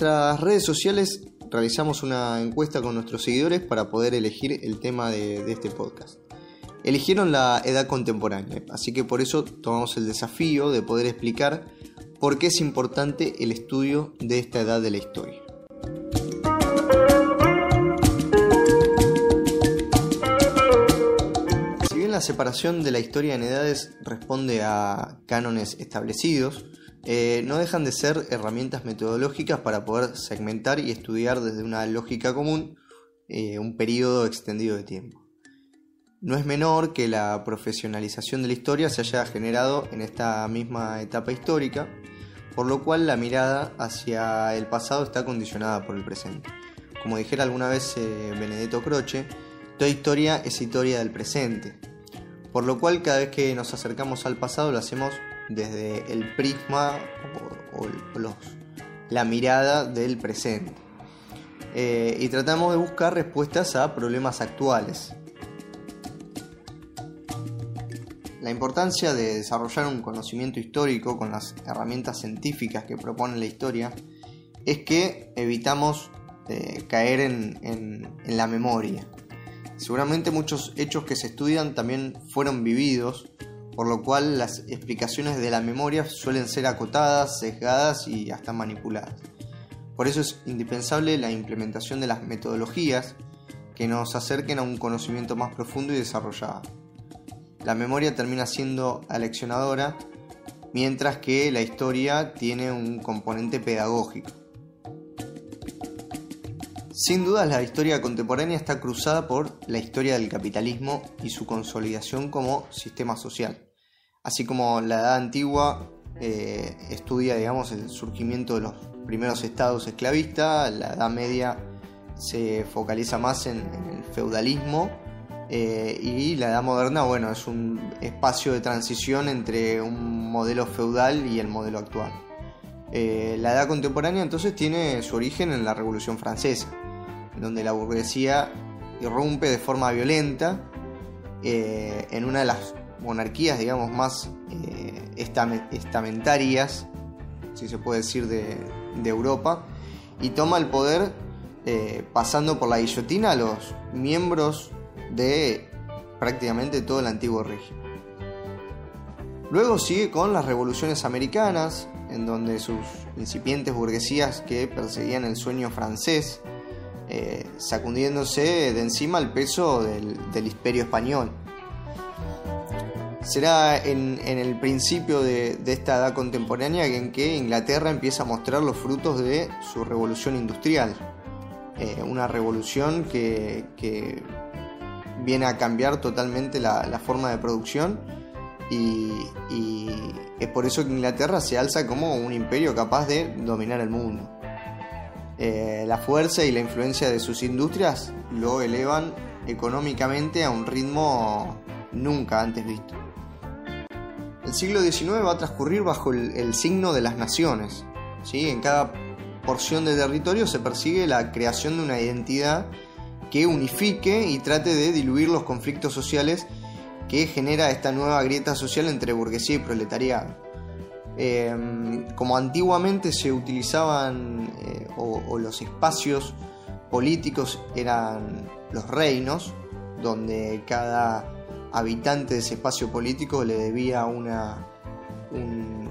nuestras redes sociales realizamos una encuesta con nuestros seguidores para poder elegir el tema de, de, este podcast. Eligieron la edad contemporánea, así que por eso tomamos el desafío de poder explicar por qué es importante el estudio de esta edad de la historia. Si bien la separación de la historia en edades responde a cánones establecidos, eh, no dejan de ser herramientas metodológicas para poder segmentar y estudiar desde una lógica común eh, un periodo extendido de tiempo. No es menor que la profesionalización de la historia se haya generado en esta misma etapa histórica, por lo cual la mirada hacia el pasado está condicionada por el presente. Como dijera alguna vez eh, Benedetto Croce, toda historia es historia del presente, por lo cual cada vez que nos acercamos al pasado lo hacemos desde el prisma o, la mirada del presente. Eh, y tratamos de buscar respuestas a problemas actuales. La importancia de desarrollar un conocimiento histórico con las herramientas científicas que propone la historia es que evitamos eh, caer en la memoria. Seguramente muchos hechos que se estudian también fueron vividos por lo cual las explicaciones de la memoria suelen ser acotadas, sesgadas y hasta manipuladas. Por eso es indispensable la implementación de las metodologías que nos acerquen a un conocimiento más profundo y desarrollado. La memoria termina siendo aleccionadora, mientras que la historia tiene un componente pedagógico. Sin duda la historia contemporánea está cruzada por la historia del capitalismo y su consolidación como sistema social así como la Edad Antigua eh, estudia, digamos, el surgimiento de los primeros estados esclavistas, la Edad Media se focaliza más en, el feudalismo eh, y la Edad Moderna, bueno, es un espacio de transición entre un modelo feudal y el modelo actual. Eh, la Edad Contemporánea entonces tiene su origen en la Revolución Francesa, donde la burguesía irrumpe de forma violenta en una de las monarquías, digamos, más eh, estamentarias, si se puede decir, de, Europa, y toma el poder eh, pasando por la guillotina a los miembros de prácticamente todo el antiguo régimen. Luego sigue con las revoluciones americanas, en donde sus incipientes burguesías que perseguían el sueño francés, eh, sacundiéndose de encima el peso del imperio español. Será en, el principio de, esta edad contemporánea en que Inglaterra empieza a mostrar los frutos de su revolución industrial. Eh, una revolución que, viene a cambiar totalmente la, forma de producción y, es por eso que Inglaterra se alza como un imperio capaz de dominar el mundo. Eh, la fuerza y la influencia de sus industrias lo elevan económicamente a un ritmo nunca antes visto. El siglo XIX va a transcurrir bajo el, signo de las naciones. ¿sí? En cada porción de territorio se persigue la creación de una identidad que unifique y trate de diluir los conflictos sociales que genera esta nueva grieta social entre burguesía y proletariado. Em, como antiguamente se utilizaban eh, o, los espacios políticos eran los reinos, donde cada habitante de ese espacio político le debía una.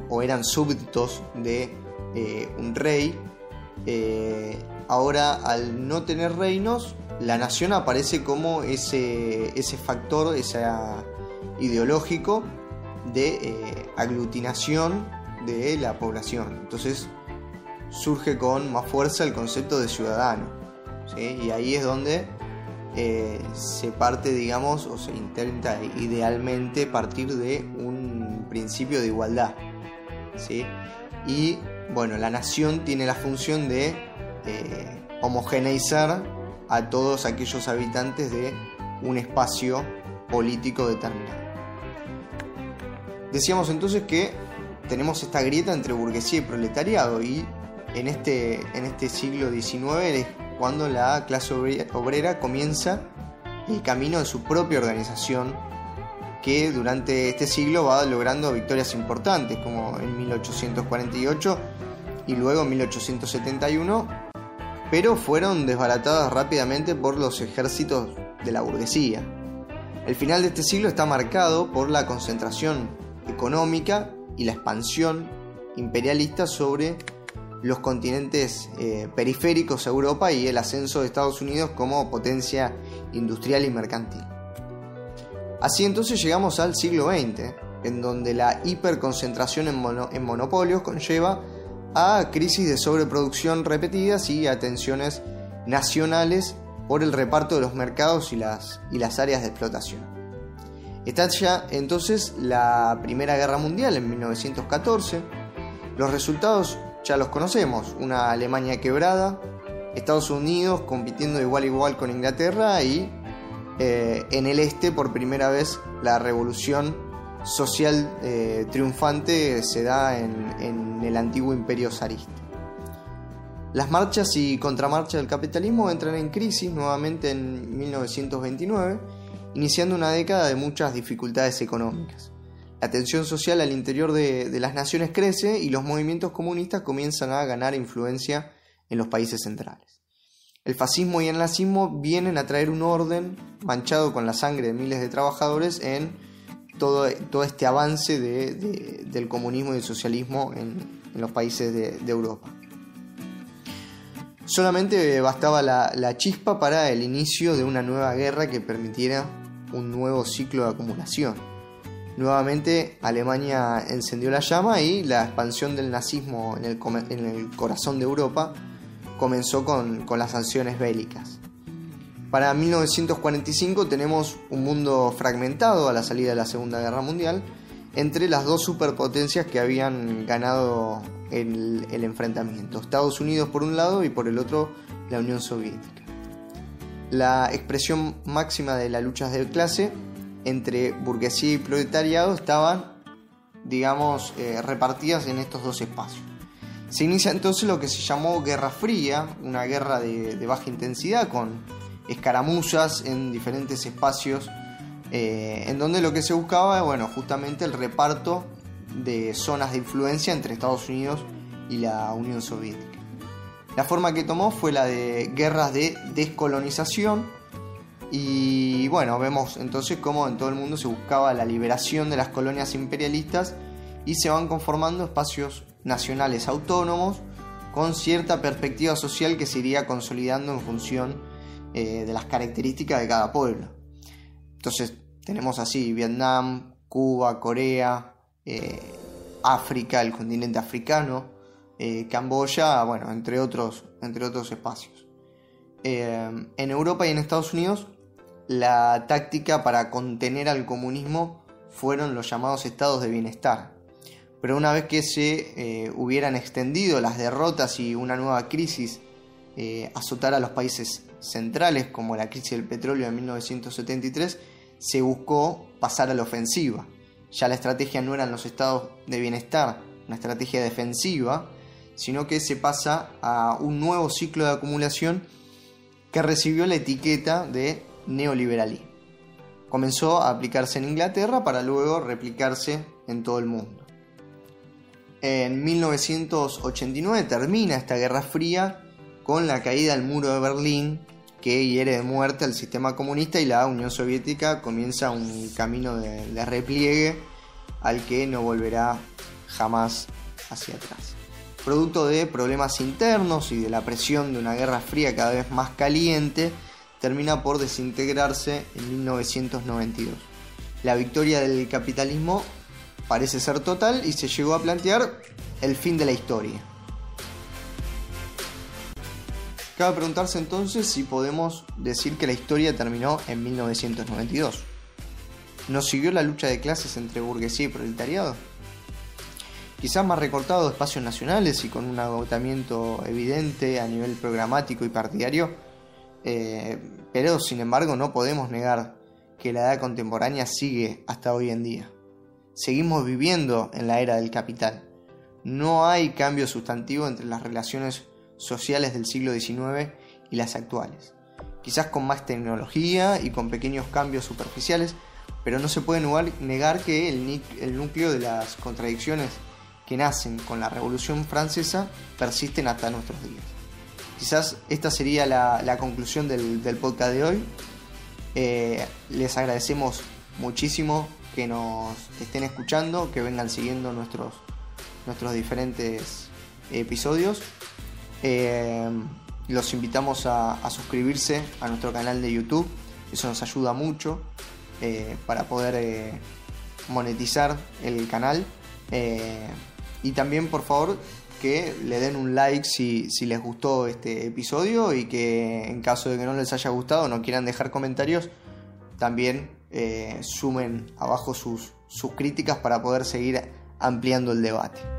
o eran súbditos de eh, un rey. Eh, ahora, al no tener reinos, la nación aparece como ese, ese factor ese ideológico de eh, aglutinación de la población. Entonces surge con más fuerza el concepto de ciudadano. Y ahí es donde eh, se parte, digamos, o se intenta idealmente partir de un principio de igualdad. ¿sí? Y bueno, la nación tiene la función de eh, homogeneizar a todos aquellos habitantes de un espacio político determinado. Decíamos entonces que tenemos esta grieta entre burguesía y proletariado y en este, en este siglo XIX cuando la clase obrera comienza el camino de su propia organización que durante este siglo va logrando victorias importantes como en 1848 y luego en 1871, pero fueron desbaratadas rápidamente por los ejércitos de la burguesía. El final de este siglo está marcado por la concentración económica y la expansión imperialista sobre los continentes eh, periféricos a Europa y el ascenso de Estados Unidos como potencia industrial y mercantil. Así entonces llegamos al siglo XX, en donde la hiperconcentración en, monopolios conlleva a crisis de sobreproducción repetidas y a tensiones nacionales por el reparto de los mercados y las, y las áreas de explotación. Estalla entonces la Primera Guerra Mundial en 1914. Los resultados ya los conocemos, una Alemania quebrada, Estados Unidos compitiendo igual a igual con Inglaterra y eh, en el este por primera vez la revolución social eh, triunfante se da en, el antiguo imperio zarista. Las marchas y contramarchas del capitalismo entran en crisis nuevamente en 1929, iniciando una década de muchas dificultades económicas. La tensión social al interior de, las naciones crece y los movimientos comunistas comienzan a ganar influencia en los países centrales. El fascismo y el nazismo vienen a traer un orden manchado con la sangre de miles de trabajadores en todo, este avance del comunismo y el socialismo en, los países de, Europa. Solamente bastaba la, chispa para el inicio de una nueva guerra que permitiera un nuevo ciclo de acumulación. Nuevamente Alemania encendió la llama y la expansión del nazismo en el, corazón de Europa comenzó con, las sanciones bélicas. Para 1945 tenemos un mundo fragmentado a la salida de la Segunda Guerra Mundial entre las dos superpotencias que habían ganado el, el, enfrentamiento, Estados Unidos por un lado y por el otro la Unión Soviética. La expresión máxima de las luchas de clase entre burguesía y proletariado estaban, digamos, eh, repartidas en estos dos espacios. Se inicia entonces lo que se llamó Guerra Fría, una guerra de, baja intensidad con escaramuzas en diferentes espacios, eh, en donde lo que se buscaba, bueno, justamente el reparto de zonas de influencia entre Estados Unidos y la Unión Soviética. La forma que tomó fue la de guerras de descolonización y bueno, vemos entonces cómo en todo el mundo se buscaba la liberación de las colonias imperialistas y se van conformando espacios nacionales autónomos con cierta perspectiva social que se iría consolidando en función eh, de las características de cada pueblo. Entonces tenemos así Vietnam, Cuba, Corea, eh, África, el continente africano, eh, Camboya, bueno, entre otros, entre otros espacios. en Europa y en Estados Unidos, la táctica para contener al comunismo fueron los llamados estados de bienestar. Pero una vez que se hubieran extendido las derrotas y una nueva crisis azotara a los países centrales como la crisis del petróleo de 1973, se buscó pasar a la ofensiva. Ya la estrategia no eran los estados de bienestar, una estrategia defensiva, sino que se pasa a un nuevo ciclo de acumulación que recibió la etiqueta de neoliberalismo. Comenzó a aplicarse en Inglaterra para luego replicarse en todo el mundo. En 1989 termina esta Guerra Fría con la caída del muro de Berlín que hiere de muerte al sistema comunista y la Unión Soviética comienza un camino de, repliegue al que no volverá jamás hacia atrás. Producto de problemas internos y de la presión de una guerra fría cada vez más caliente, termina por desintegrarse en 1992. La victoria del capitalismo parece ser total y se llegó a plantear el fin de la historia. Cabe preguntarse entonces si podemos decir que la historia terminó en 1992. ¿No siguió la lucha de clases entre burguesía y proletariado? Quizás más recortado de espacios nacionales y con un agotamiento evidente a nivel programático y partidario, eh, pero sin embargo no podemos negar que la edad contemporánea sigue hasta hoy en día. Seguimos viviendo en la era del capital. No hay cambio sustantivo entre las relaciones sociales del siglo XIX y las actuales. Quizás con más tecnología y con pequeños cambios superficiales, pero no se puede negar que el, núcleo de las contradicciones que nacen con la Revolución Francesa persisten hasta nuestros días. Quizás esta sería la, conclusión del, podcast de hoy. Eh, les agradecemos muchísimo que nos estén escuchando, que vengan siguiendo nuestros, diferentes episodios. Eh, los invitamos a, suscribirse a nuestro canal de YouTube, eso nos ayuda mucho eh, para poder monetizar el canal. y también por favor que le den un like si, les gustó este episodio y que en caso de que no les haya gustado no quieran dejar comentarios, también eh, sumen abajo sus, sus críticas para poder seguir ampliando el debate.